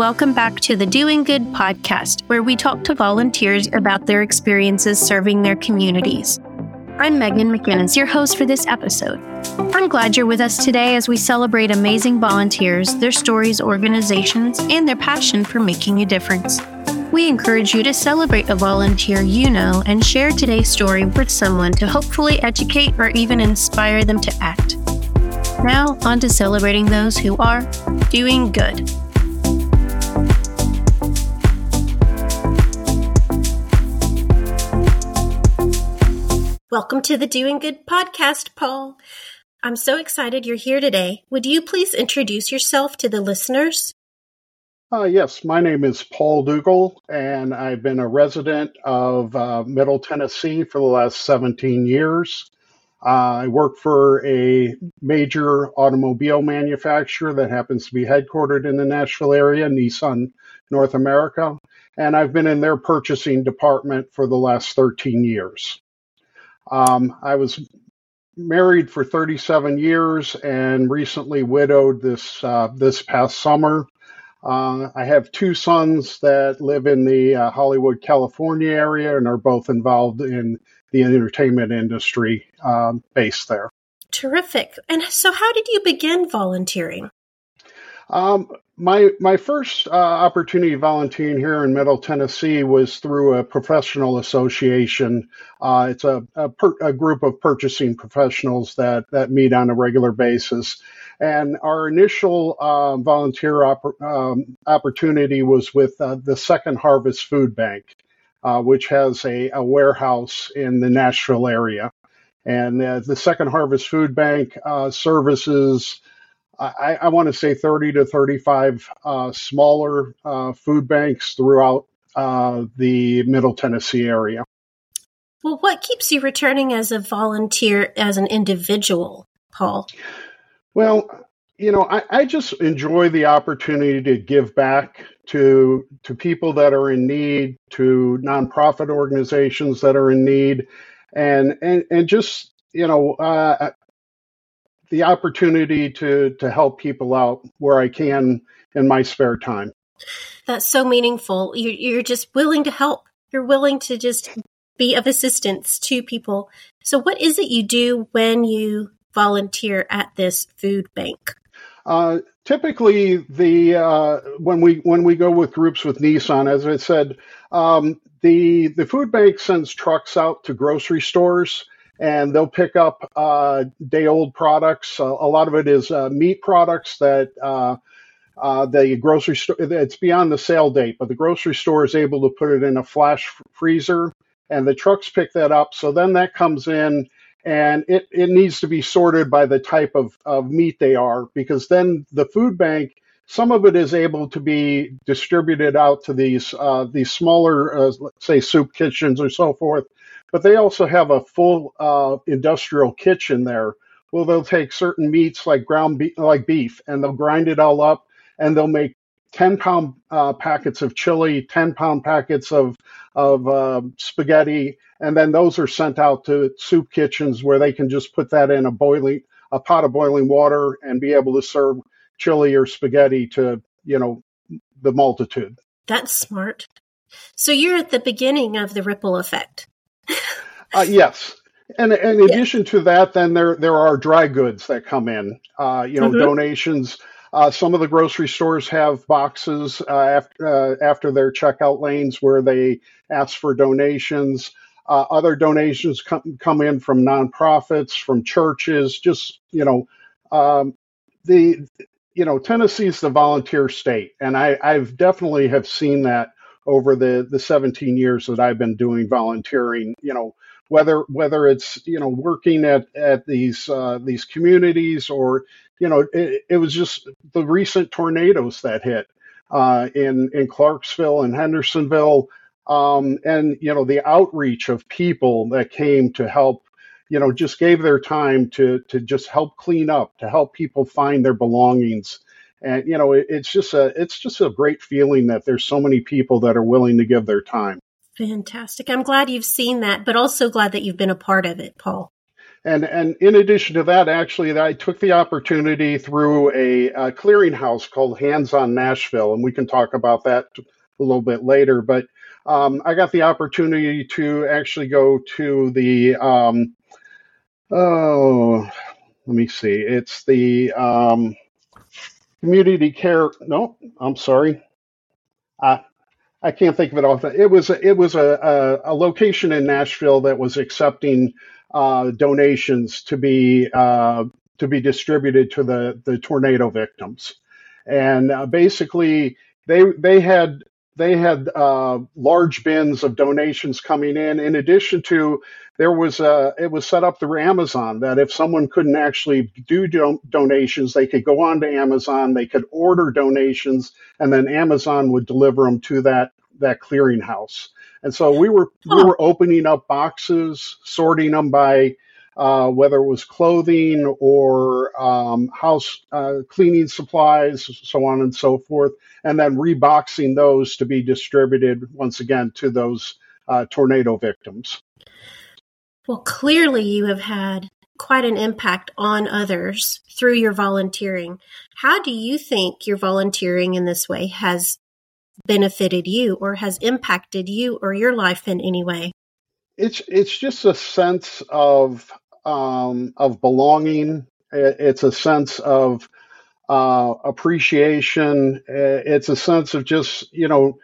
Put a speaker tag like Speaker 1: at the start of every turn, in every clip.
Speaker 1: Welcome back to the Doing Good podcast, where we talk to volunteers about their experiences serving their communities. I'm Megan McGinnis, your host for this episode. I'm glad you're with us today as we celebrate amazing volunteers, their stories, organizations, and their passion for making a difference. We encourage you to celebrate a volunteer you know and share today's story with someone to hopefully educate or even inspire them to act. Now, on to celebrating those who are doing good. Welcome to the Doing Good podcast, Paul. I'm so excited you're here today. Would you please introduce yourself to the listeners?
Speaker 2: Uh, yes, my name is Paul Dougall, and I've been a resident of uh, Middle Tennessee for the last 17 years. Uh, I work for a major automobile manufacturer that happens to be headquartered in the Nashville area, Nissan North America, and I've been in their purchasing department for the last 13 years. Um, I was married for 37 years and recently widowed this uh, this past summer. Uh, I have two sons that live in the uh, Hollywood, California area and are both involved in the entertainment industry um, based there.
Speaker 1: Terrific. And so, how did you begin volunteering?
Speaker 2: Um, my my first uh, opportunity volunteering here in Middle Tennessee was through a professional association. Uh, it's a a, per, a, group of purchasing professionals that that meet on a regular basis. And our initial uh, volunteer um, opportunity was with uh, the Second Harvest Food Bank, uh, which has a, a, warehouse in the Nashville area. And the Second Harvest Food Bank services I, I want to say 30 to 35 uh, smaller uh, food banks throughout uh, the Middle Tennessee area.
Speaker 1: Well, what keeps you returning as a volunteer, as an individual, Paul?
Speaker 2: Well, you know, I, I just enjoy the opportunity to give back to to people that are in need, to nonprofit organizations that are in need, and and and just you know, uh, the opportunity to to help people out where I can in my spare time.
Speaker 1: That's so meaningful. You're, you're just willing to help. You're willing to just be of assistance to people. So, what is it you do when you volunteer at this food bank?
Speaker 2: Uh, typically, the uh, when we when we go with groups with Nissan, as I said, um, the the food bank sends trucks out to grocery stores and they'll pick up uh, day old products. Uh, a lot of it is uh, meat products that uh, uh, the grocery store, it's beyond the sale date, but the grocery store is able to put it in a flash freezer and the trucks pick that up. So then that comes in and it, it needs to be sorted by the type of, of meat they are because then the food bank some of it is able to be distributed out to these uh, these smaller, uh, let's say, soup kitchens or so forth, but they also have a full uh, industrial kitchen there. Well, they'll take certain meats like ground beef, like beef, and they'll grind it all up, and they'll make 10 pound uh, packets of chili, 10 pound packets of of uh, spaghetti, and then those are sent out to soup kitchens where they can just put that in a boiling a pot of boiling water and be able to serve chili or spaghetti to you know the multitude.
Speaker 1: That's smart. So you're at the beginning of the ripple effect.
Speaker 2: Uh, yes. And, and in yeah. addition to that, then there there are dry goods that come in. Uh, you know, mm-hmm. donations. Uh, some of the grocery stores have boxes uh, after uh, after their checkout lanes where they ask for donations. Uh, other donations come come in from nonprofits, from churches. Just you know, um, the you know Tennessee's the volunteer state, and I I've definitely have seen that over the the 17 years that I've been doing volunteering. You know, whether whether it's you know working at at these uh, these communities or you know it, it, was just the recent tornadoes that hit uh, in in Clarksville and Hendersonville. Um, and you know the outreach of people that came to help you know just gave their time to to just help clean up to help people find their belongings and you know it, it's just a it's just a great feeling that there's so many people that are willing to give their time
Speaker 1: fantastic i'm glad you've seen that but also glad that you've been a part of it paul
Speaker 2: and and in addition to that, actually, I took the opportunity through a, a clearinghouse called Hands on Nashville, and we can talk about that a little bit later. But um, I got the opportunity to actually go to the um, oh, let me see, it's the um, community care. No, I'm sorry. I I can't think of it off. It was it was a, a, a location in Nashville that was accepting uh, donations to be uh, to be distributed to the the tornado victims, and uh, basically they they had they had uh, large bins of donations coming in. In addition to there was a, it was set up through Amazon that if someone couldn't actually do do- donations, they could go on to Amazon, they could order donations, and then Amazon would deliver them to that that clearinghouse. And so we were we were opening up boxes, sorting them by uh, whether it was clothing or um, house uh, cleaning supplies, so on and so forth, and then reboxing those to be distributed once again to those uh, tornado victims.
Speaker 1: Well, clearly you have had quite an impact on others through your volunteering. How do you think your volunteering in this way has benefited you or has impacted you or your life in any way?
Speaker 2: It's it's just a sense of um, of belonging. It's a sense of uh, appreciation. It's a sense of just you know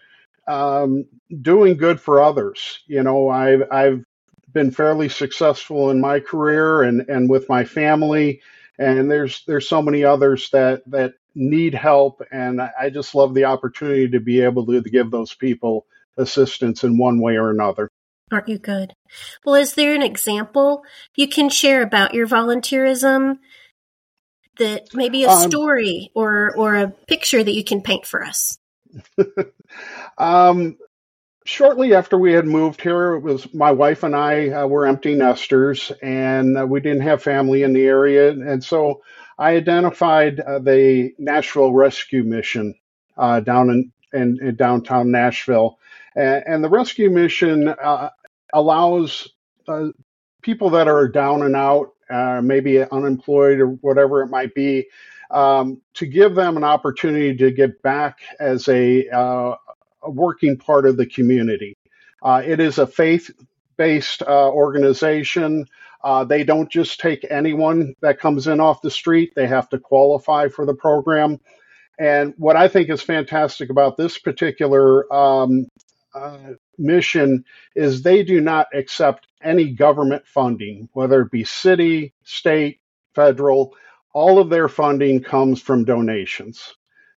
Speaker 2: um, doing good for others. You know, I've I've been fairly successful in my career and and with my family, and there's there's so many others that that need help, and I just love the opportunity to be able to, to give those people assistance in one way or another.
Speaker 1: Aren't you good? Well, is there an example you can share about your volunteerism that maybe a um, story or or a picture that you can paint for us?
Speaker 2: um, shortly after we had moved here, it was my wife and I uh, were empty nesters, and uh, we didn't have family in the area, and so I identified uh, the Nashville Rescue Mission uh, down in, in, in, downtown Nashville, and, and the rescue mission uh, allows uh, people that are down and out, uh, maybe unemployed or whatever it might be, um, to give them an opportunity to get back as a, uh, a working part of the community. it is a faith-based organization. Uh, they don't just take anyone that comes in off the street, they have to qualify for the program. And what I think is fantastic about this particular um, uh, mission is they do not accept any government funding, whether it be city, state, federal. All of their funding comes from donations.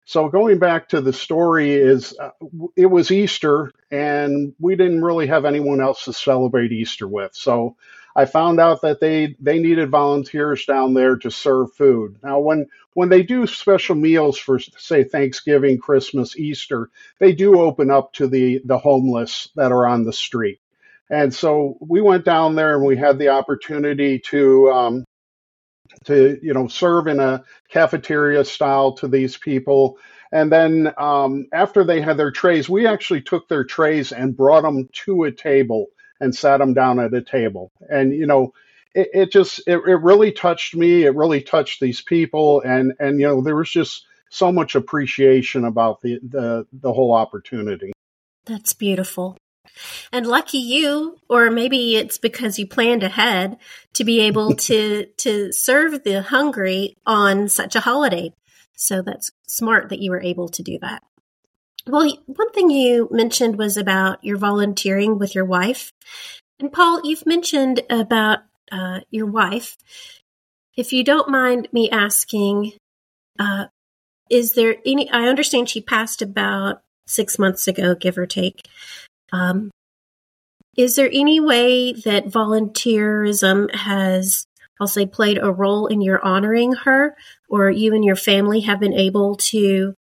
Speaker 2: So going back to the story is uh, it was Easter and we didn't really have anyone else to celebrate Easter with. So I found out that they they needed volunteers down there to serve food. Now, when when they do special meals for say Thanksgiving, Christmas, Easter, they do open up to the the homeless that are on the street. And so we went down there and we had the opportunity to um, to you know serve in a cafeteria style to these people. And then um, after they had their trays, we actually took their trays and brought them to a table and sat them down at a table. And you know, it, it just it, it really touched me. It really touched these people, and and you know, there was just so much appreciation about the the the whole opportunity.
Speaker 1: That's beautiful. And lucky you, or maybe it's because you planned ahead to be able to to serve the hungry on such a holiday. So that's smart that you were able to do that. Well, one thing you mentioned was about your volunteering with your wife. And Paul, you've mentioned about uh, your wife. If you don't mind me asking, uh, is there any? I understand she passed about six months ago, give or take. Um, is there any way that volunteerism has, I'll say, played a role in your honoring her, or you and your family have been able to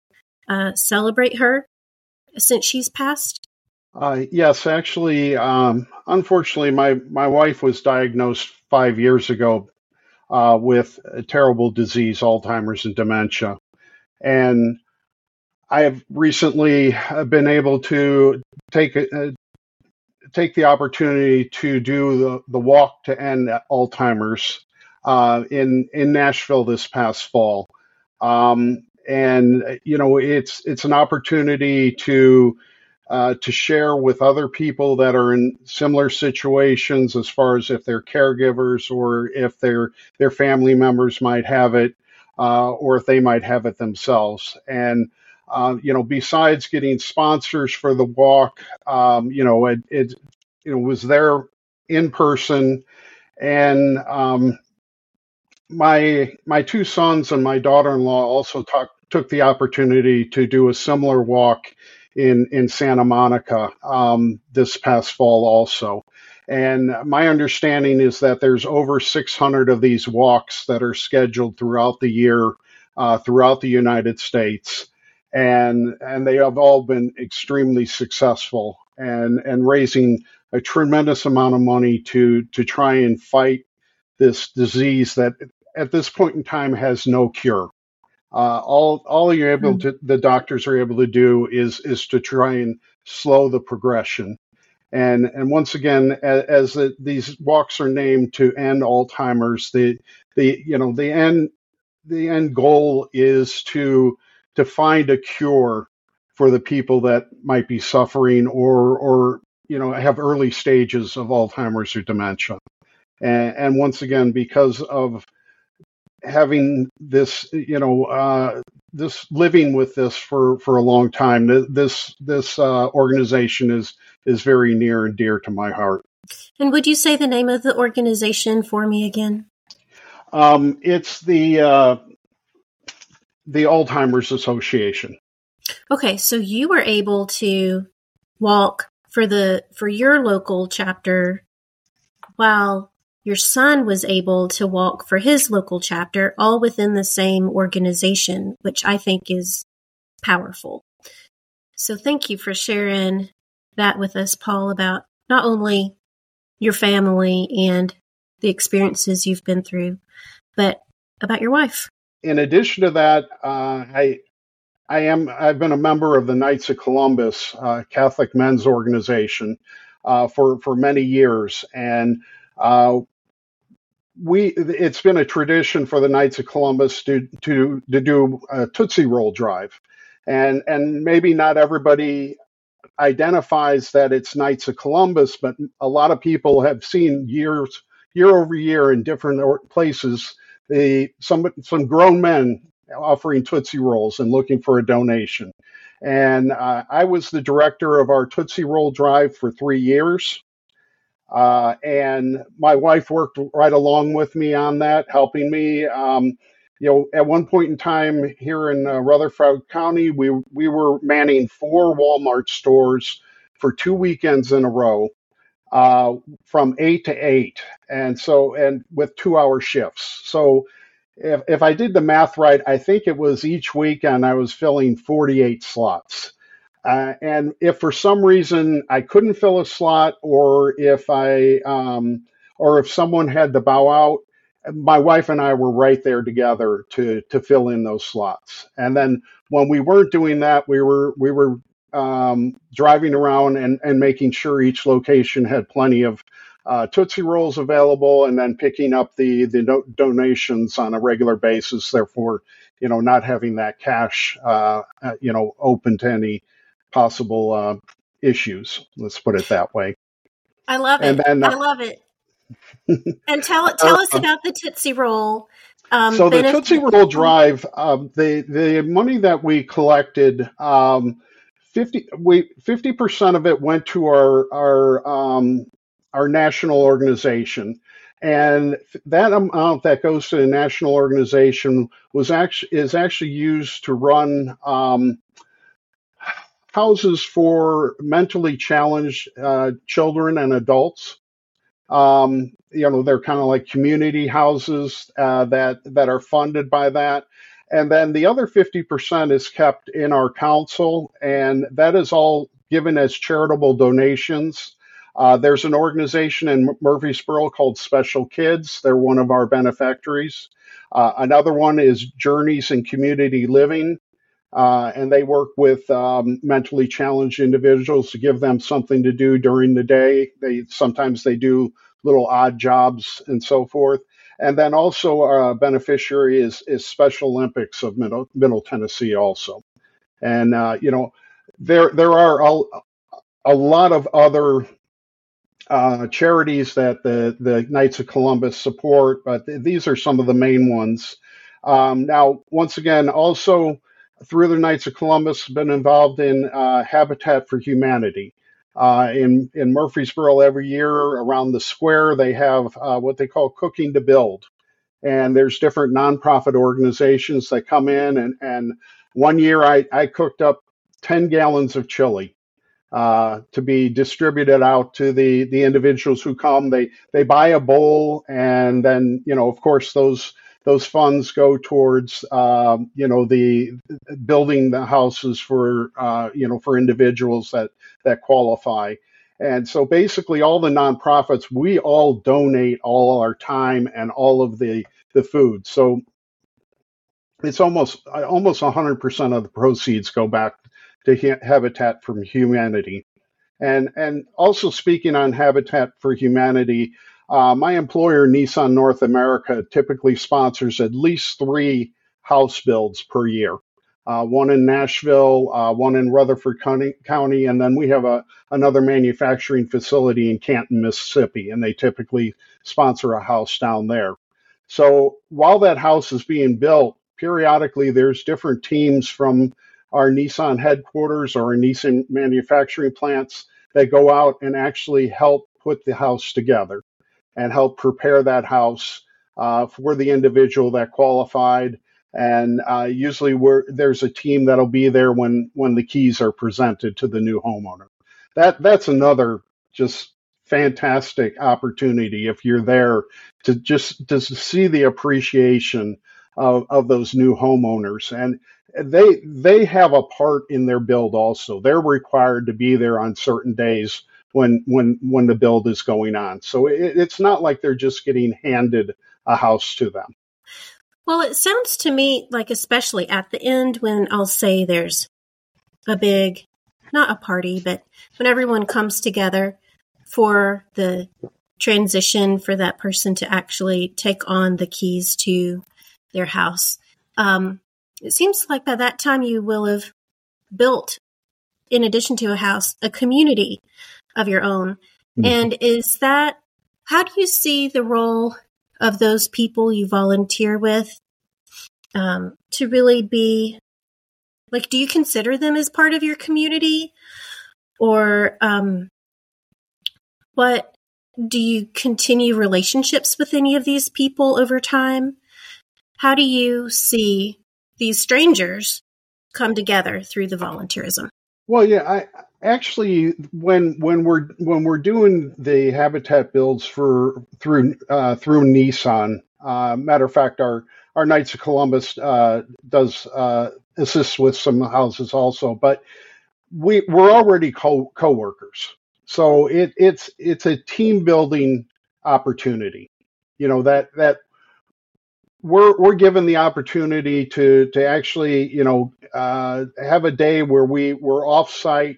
Speaker 1: uh, celebrate her since she's passed?
Speaker 2: Uh, yes, actually, um, unfortunately, my, my wife was diagnosed five years ago uh, with a terrible disease, Alzheimer's and dementia. And I have recently been able to take a, take the opportunity to do the, the walk to end Alzheimer's uh, in in Nashville this past fall, um, and you know it's it's an opportunity to uh, to share with other people that are in similar situations, as far as if they're caregivers or if their their family members might have it, uh, or if they might have it themselves, and uh, you know, besides getting sponsors for the walk, um, you know, it, it, you know, was there in person, and um, my my two sons and my daughter-in-law also talk, took the opportunity to do a similar walk in in Santa Monica um, this past fall, also. And my understanding is that there's over 600 of these walks that are scheduled throughout the year uh, throughout the United States and and they have all been extremely successful and and raising a tremendous amount of money to to try and fight this disease that at this point in time has no cure. Uh, all all you're able hmm. to the doctors are able to do is is to try and slow the progression. And and once again, as, as the, these walks are named to end Alzheimer's, the the you know the end the end goal is to to find a cure for the people that might be suffering or or you know have early stages of Alzheimer's or dementia. And, and once again, because of having this, you know, uh, this living with this for for a long time, this this uh, organization is is very near and dear to my heart.
Speaker 1: And would you say the name of the organization for me again?
Speaker 2: Um, it's the uh, the Alzheimer's Association.
Speaker 1: Okay, so you were able to walk for the for your local chapter while your son was able to walk for his local chapter all within the same organization, which I think is powerful. So thank you for sharing that with us, Paul, about not only your family and the experiences you've been through, but about your wife
Speaker 2: in addition to that, uh, I I am I've been a member of the Knights of Columbus uh, Catholic Men's Organization uh, for for many years, and uh, we it's been a tradition for the Knights of Columbus to to to do a Tootsie Roll drive, and and maybe not everybody identifies that it's Knights of Columbus, but a lot of people have seen years year over year in different places the some some grown men offering Tootsie Rolls and looking for a donation. And uh, I was the director of our Tootsie Roll drive for three years. Uh, and my wife worked right along with me on that, helping me. Um, you know, at one point in time here in uh, Rutherford County, we we were manning four Walmart stores for two weekends in a row uh, from eight to eight, and so and with two hour shifts. So if if I did the math right, I think it was each weekend I was filling 48 slots. Uh, and if for some reason I couldn't fill a slot, or if I um, or if someone had to bow out, my wife and I were right there together to to fill in those slots. And then when we weren't doing that, we were we were um, driving around and, and making sure each location had plenty of uh, Tootsie Rolls available and then picking up the, the do- donations on a regular basis. Therefore, you know, not having that cash, uh, uh, you know, open to any possible uh, issues. Let's put it that way.
Speaker 1: I love it. And then, I love it. and tell tell us uh, about the Tootsie Roll.
Speaker 2: Um, so the Tootsie Roll Drive, um, the the money that we collected, um, 50 we 50% of it went to our our um, our national organization and that amount that goes to the national organization was actually is actually used to run um, houses for mentally challenged uh, children and adults. Um, you know, they're kind of like community houses uh, that that are funded by that. And then the other 50% is kept in our council, and that is all given as charitable donations. Uh, there's an organization in Murfreesboro called Special Kids. They're one of our benefactors. Uh, another one is Journeys in Community Living. Uh, and they work with um, mentally challenged individuals to give them something to do during the day. They sometimes they do little odd jobs and so forth. And then also a beneficiary is is Special Olympics of Middle, Middle Tennessee also. And uh, you know there there are a, a lot of other uh, charities that the the Knights of Columbus support, but th- these are some of the main ones. Um, now, once again, also through the Knights of Columbus, been involved in uh, Habitat for Humanity. Uh, in in Murfreesboro, every year around the square, they have uh, what they call Cooking to Build, and there's different nonprofit organizations that come in. and And one year, I I cooked up ten gallons of chili uh, to be distributed out to the the individuals who come. They they buy a bowl, and then you know, of course, those those funds go towards um, you know the building the houses for uh, you know for individuals that that qualify. And so basically, all the nonprofits, we all donate all our time and all of the the food. So it's almost almost 100% of the proceeds go back to Habitat for Humanity. And and also speaking on Habitat for Humanity, uh, my employer, Nissan North America, typically sponsors at least three house builds per year. Uh, one in Nashville, uh, one in Rutherford County, County, and then we have a another manufacturing facility in Canton, Mississippi, and they typically sponsor a house down there. So while that house is being built, periodically there's different teams from our Nissan headquarters or Nissan manufacturing plants that go out and actually help put the house together and help prepare that house uh, for the individual that qualified. And uh, usually, there's a team that'll be there when when the keys are presented to the new homeowner. That that's another just fantastic opportunity if you're there to just to see the appreciation of, of those new homeowners and they they have a part in their build also they're required to be there on certain days when when when the build is going on. So it, it's not like they're just getting handed a house to them.
Speaker 1: Well, it sounds to me like, especially at the end, when I'll say there's a big, not a party, but when everyone comes together for the transition for that person to actually take on the keys to their house. Um, it seems like by that time you will have built, in addition to a house, a community of your own. Mm-hmm. And is that, how do you see the role of those people you volunteer with um, to really be, like, do you consider them as part of your community? Or um, what, do you continue relationships with any of these people over time? How do you see these strangers come together through the volunteerism?
Speaker 2: Well, yeah, I actually when when we're when we're doing the habitat builds for through uh, through Nissan. Uh, matter of fact, our our Knights of Columbus uh, does uh, assist with some houses also, but we we're already co co-workers, so it, it's it's a team building opportunity. You know that that we're we're given the opportunity to to actually you know uh, have a day where we we're off site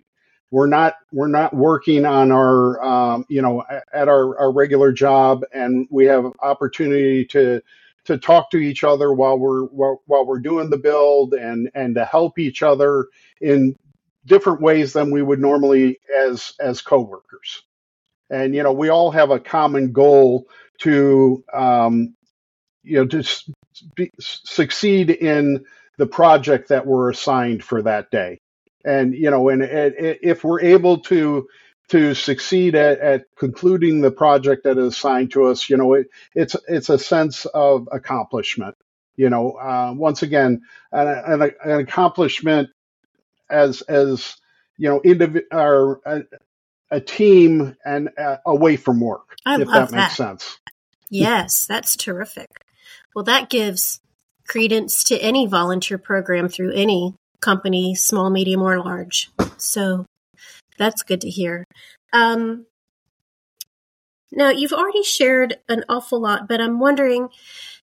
Speaker 2: we're not we're not working on our um, you know at our, our regular job and we have opportunity to to talk to each other while we're while, while we're doing the build and and to help each other in different ways than we would normally as as coworkers. And you know we all have a common goal to um, you know to be, succeed in the project that we're assigned for that day and you know, and, and if we're able to to succeed at, at concluding the project that is assigned to us, you know, it, it's it's a sense of accomplishment. You know, uh, once again, an, an, an, accomplishment as as you know, indiv- or a, a team and uh, away from work.
Speaker 1: I
Speaker 2: if
Speaker 1: love
Speaker 2: that makes that. sense.
Speaker 1: Yes, that's terrific. Well, that gives credence to any volunteer program through any company, small, medium, or large. So that's good to hear. Um, now, you've already shared an awful lot, but I'm wondering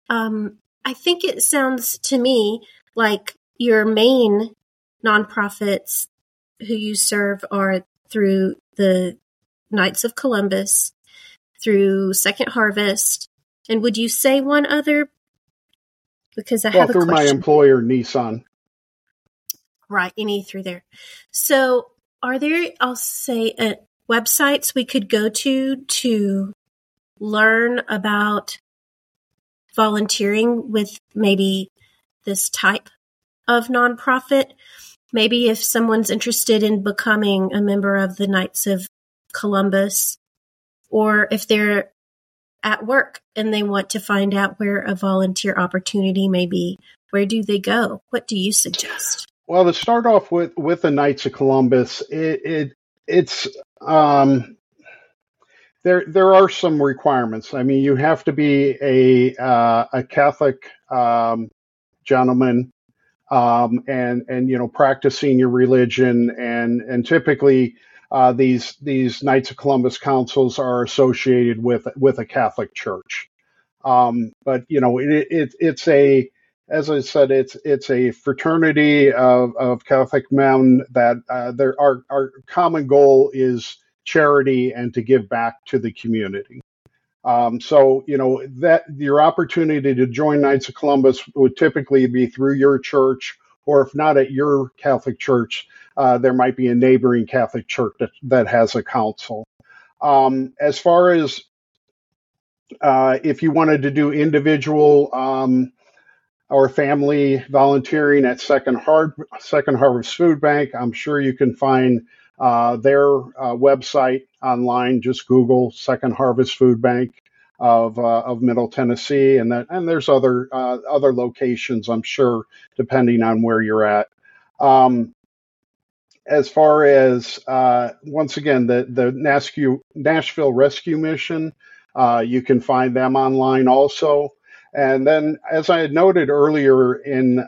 Speaker 1: um, I think it sounds to me like your main nonprofits who you serve are through the Knights of Columbus, through Second Harvest, and would you say one other? Because I
Speaker 2: well,
Speaker 1: have a
Speaker 2: through
Speaker 1: question.
Speaker 2: my employer, Nissan.
Speaker 1: Right, any through there. So, are there? I'll say uh, websites we could go to to learn about volunteering with maybe this type of nonprofit. Maybe if someone's interested in becoming a member of the Knights of Columbus, or if they're at work and they want to find out where a volunteer opportunity may be, where do they go? What do you suggest?
Speaker 2: Well, to start off with with the Knights of Columbus, it, it it's um, there there are some requirements. I mean, you have to be a uh, a Catholic um, gentleman um, and and you know practicing your religion and and typically uh, these these Knights of Columbus councils are associated with with a Catholic church. Um, but you know it, it, it's a as I said it's it's a fraternity of, of Catholic men that uh, there our our common goal is charity and to give back to the community. Um, so, you know, that your opportunity to join Knights of Columbus would typically be through your church, or if not at your Catholic church, uh, there might be a neighboring Catholic church that, that has a council. Um, as far as uh, if you wanted to do individual um, or family volunteering at Second, Har- Second Harvest Food Bank, I'm sure you can find uh, their uh, website online. Just Google Second Harvest Food Bank of uh, of Middle Tennessee, and that and there's other uh, other locations I'm sure depending on where you're at. Um, as far as uh, once again the the Nashville, Nashville Rescue Mission, uh, you can find them online also. And then, as I had noted earlier in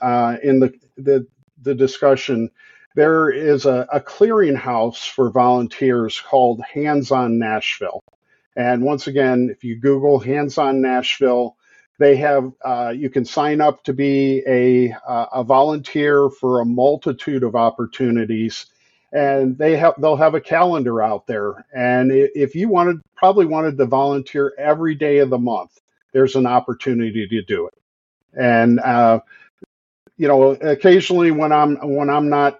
Speaker 2: in the, the the discussion, there is a, a clearinghouse for volunteers called Hands on Nashville. And once again, if you Google Hands on Nashville, they have uh, you can sign up to be a uh, a volunteer for a multitude of opportunities, and they have they'll have a calendar out there. And if you wanted probably wanted to volunteer every day of the month, there's an opportunity to do it. And uh, you know, occasionally when I'm when I'm not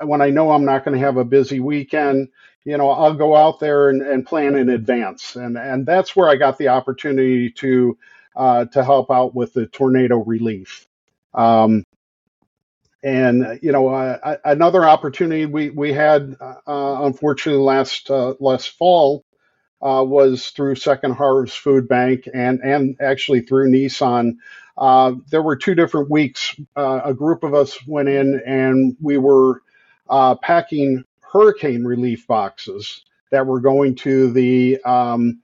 Speaker 2: when I know I'm not going to have a busy weekend, you know, I'll go out there and, and plan in advance. And, and that's where I got the opportunity to, uh, to help out with the tornado relief. Um, and you know, uh, another opportunity we we had, uh, unfortunately, last uh, last fall uh, was through Second Harvest Food Bank and and actually through Nissan. Uh, there were two different weeks. a group of us went in and we were uh, packing hurricane relief boxes that were going to the um,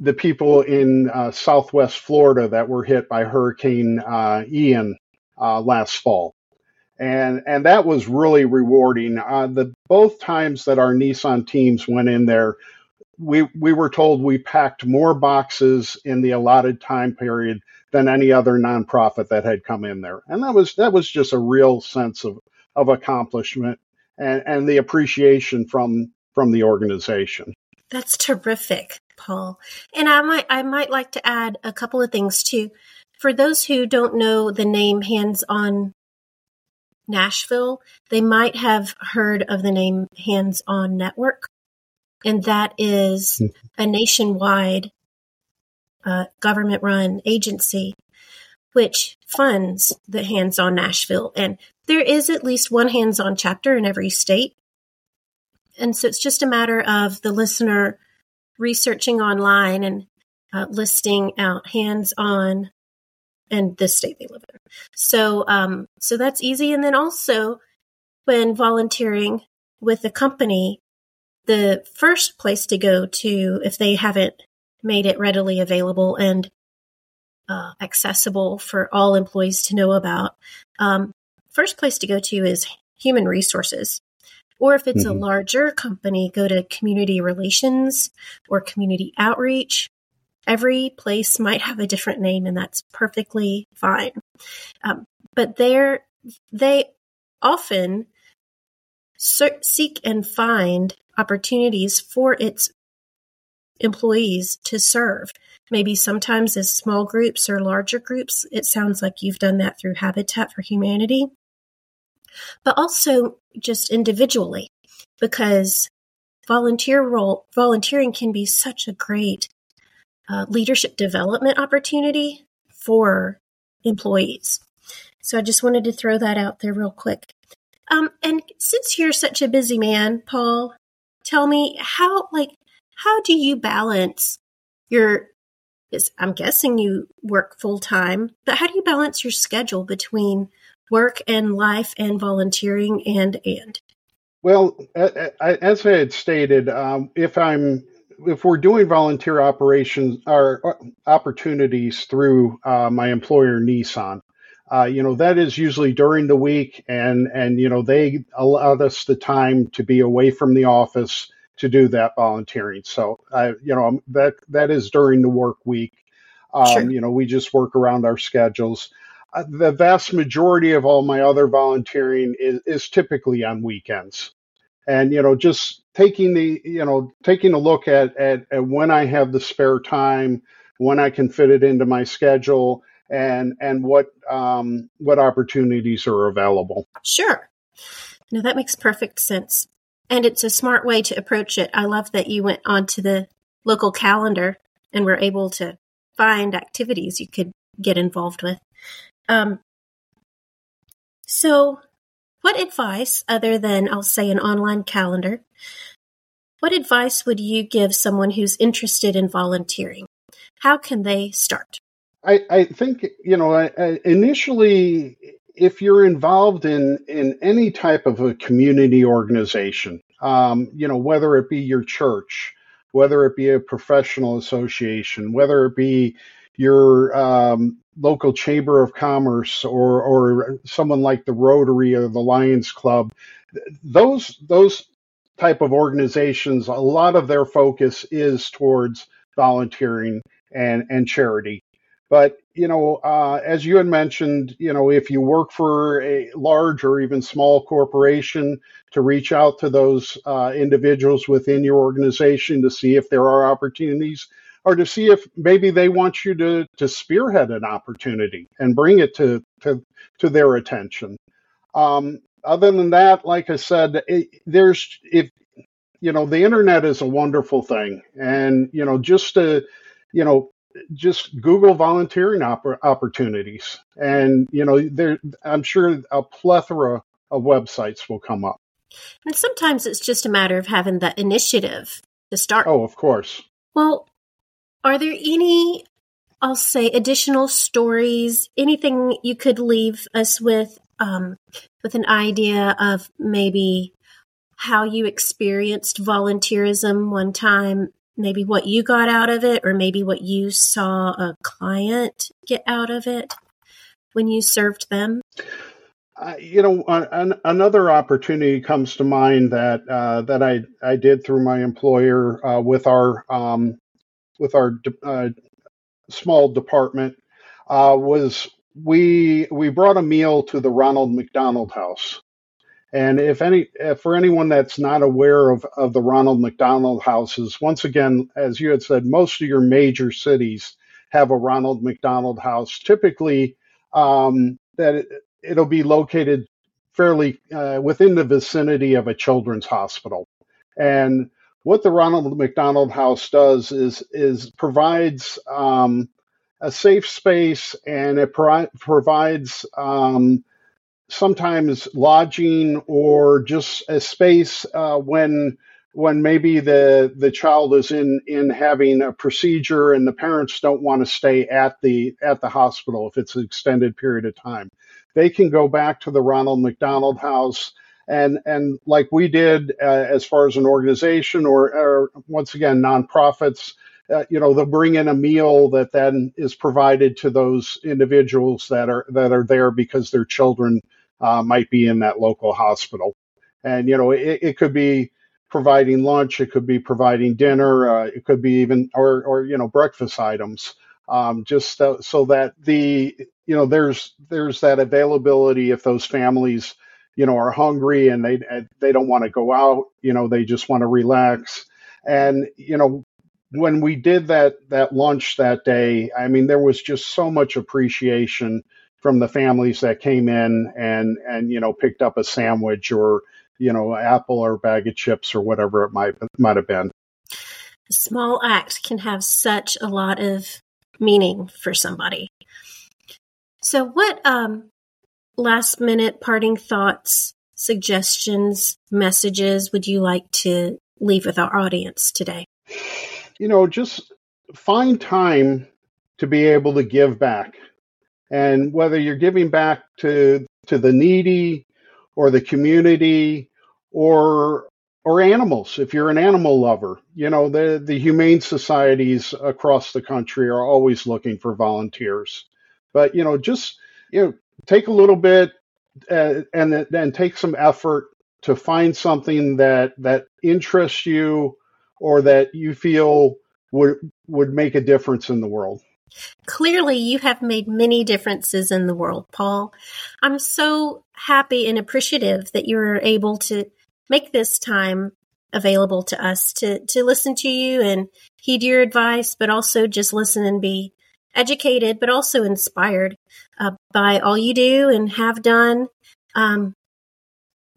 Speaker 2: the people in uh, Southwest Florida that were hit by Hurricane uh, Ian uh, last fall, and and that was really rewarding. Uh, the both times that our Nissan teams went in there, we we were told we packed more boxes in the allotted time period than any other nonprofit that had come in there, and that was that was just a real sense of of accomplishment and, and the appreciation from from the organization.
Speaker 1: That's terrific, Paul. And I might I might like to add a couple of things too. For those who don't know the name Hands on Nashville, they might have heard of the name Hands on Network. And that is a nationwide uh, government run agency which funds the Hands on Nashville. And there is at least one hands on chapter in every state. And so it's just a matter of the listener researching online and uh, listing out hands on and the state they live in. So, um, so that's easy. And then also when volunteering with a company, the first place to go to if they haven't made it readily available and uh, accessible for all employees to know about, um, first place to go to is human resources. Or if it's mm-hmm. a larger company, go to community relations or community outreach. Every place might have a different name, and that's perfectly fine. Um, but they're, they often seek and find opportunities for its employees to serve. Maybe sometimes as small groups or larger groups. It sounds like you've done that through Habitat for Humanity, but also just individually because volunteer role volunteering can be such a great uh, leadership development opportunity for employees. So I just wanted to throw that out there real quick. Um, and since you're such a busy man, Paul, tell me how like how do you balance your I'm guessing you work full time, but how do you balance your schedule between work and life and volunteering and and?
Speaker 2: Well, as I had stated, um, if I'm if we're doing volunteer operations or uh, opportunities through uh, my employer Nissan, uh, you know that is usually during the week, and and you know they allow us the time to be away from the office to do that volunteering. So I, you know, that that is during the work week. Um, sure. You know, we just work around our schedules. Uh, the vast majority of all my other volunteering is, is typically on weekends and you know just taking the you know taking a look at, at, at when i have the spare time when i can fit it into my schedule and and what um, what opportunities are available.
Speaker 1: Sure. No that makes perfect sense. And it's a smart way to approach it. I love that you went onto the local calendar and were able to find activities you could get involved with. Um, so what advice, other than I'll say an online calendar, what advice would you give someone who's interested in volunteering? How can they start?
Speaker 2: I, I think, you know, initially, if you're involved in, in any type of a community organization, um, you know, whether it be your church, whether it be a professional association, whether it be your um, local chamber of commerce or or someone like the Rotary or the Lions Club, those those type of organizations, a lot of their focus is towards volunteering and and charity. But you know, uh, as you had mentioned, you know, if you work for a large or even small corporation, to reach out to those uh, individuals within your organization to see if there are opportunities or to see if maybe they want you to to spearhead an opportunity and bring it to to, to their attention. Um, other than that, like I said, it, there's if you know the internet is a wonderful thing, and you know just to you know just Google volunteering opp- opportunities, and you know there I'm sure a plethora of websites will come up.
Speaker 1: And sometimes it's just a matter of having the initiative to start.
Speaker 2: Oh, of course.
Speaker 1: Well, are there any, I'll say, additional stories, anything you could leave us with, um, with an idea of maybe how you experienced volunteerism one time, maybe what you got out of it, or maybe what you saw a client get out of it when you served them?
Speaker 2: Uh, you know, an, another opportunity comes to mind that uh, that I I did through my employer uh, with our um, with our uh, small department uh, was we we brought a meal to the Ronald McDonald House. And if any, if for anyone that's not aware of, of the Ronald McDonald houses, once again, as you had said, most of your major cities have a Ronald McDonald House. Typically, um, that it, it'll be located fairly uh, within the vicinity of a children's hospital. And what the Ronald McDonald House does is is provides um, a safe space and it pro- provides um, sometimes lodging or just a space uh, when when maybe the the child is in in having a procedure and the parents don't want to stay at the at the hospital if it's an extended period of time. They can go back to the Ronald McDonald House and and like we did uh, as far as an organization or, or once again nonprofits uh, you know they'll bring in a meal that then is provided to those individuals that are that are there because their children uh, might be in that local hospital. And you know it, it could be providing lunch it could be providing dinner uh, it could be even or or you know breakfast items um, just so, so that the you know there's there's that availability if those families you know are hungry and they they don't want to go out you know they just want to relax. And you know when we did that that lunch that day i mean there was just so much appreciation from the families that came in and and you know picked up a sandwich or you know apple or bag of chips or whatever it might might have been
Speaker 1: a small act can have such a lot of meaning for somebody so what um last minute parting thoughts, suggestions, messages would you like to leave with our audience today?
Speaker 2: You know, just find time to be able to give back. And whether you're giving back to to the needy or the community or or animals if you're an animal lover you know the the humane societies across the country are always looking for volunteers but you know just you know take a little bit uh, and then take some effort to find something that that interests you or that you feel would would make a difference in the world.
Speaker 1: Clearly, you have made many differences in the world, Paul. I'm so happy and appreciative that you're able to make this time available to us to to listen to you and heed your advice, but also just listen and be educated, but also inspired uh, by all you do and have done. Um,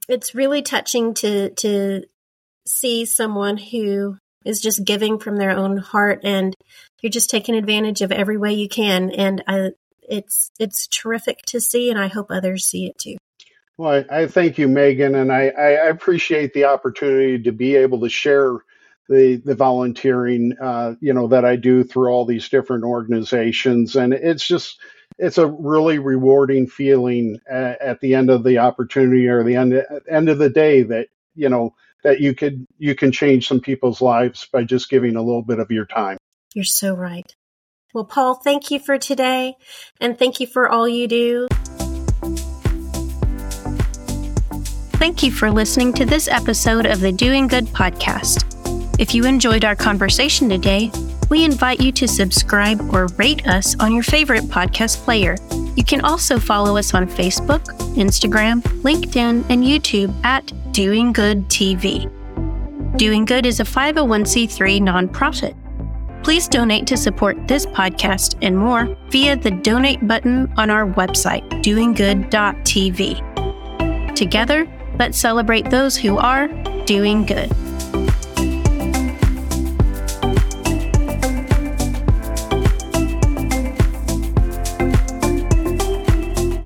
Speaker 1: it's really touching to to see someone who is just giving from their own heart, and you're just taking advantage of every way you can. And I, it's it's terrific to see, and I hope others see it too.
Speaker 2: Well, I, I thank you, Megan, and I, I appreciate the opportunity to be able to share the the volunteering uh, you know that I do through all these different organizations, and it's just it's a really rewarding feeling at, at the end of the opportunity or the end end of the day that you know that you could you can change some people's lives by just giving a little bit of your time.
Speaker 1: You're so right. Well, Paul, thank you for today, and thank you for all you do. Thank you for listening to this episode of the Doing Good podcast. If you enjoyed our conversation today, we invite you to subscribe or rate us on your favorite podcast player. You can also follow us on Facebook, Instagram, LinkedIn, and YouTube at Doing Good TV. Doing Good is a 501c3 nonprofit. Please donate to support this podcast and more via the donate button on our website, doinggood.tv. Together, let's celebrate those who are doing good.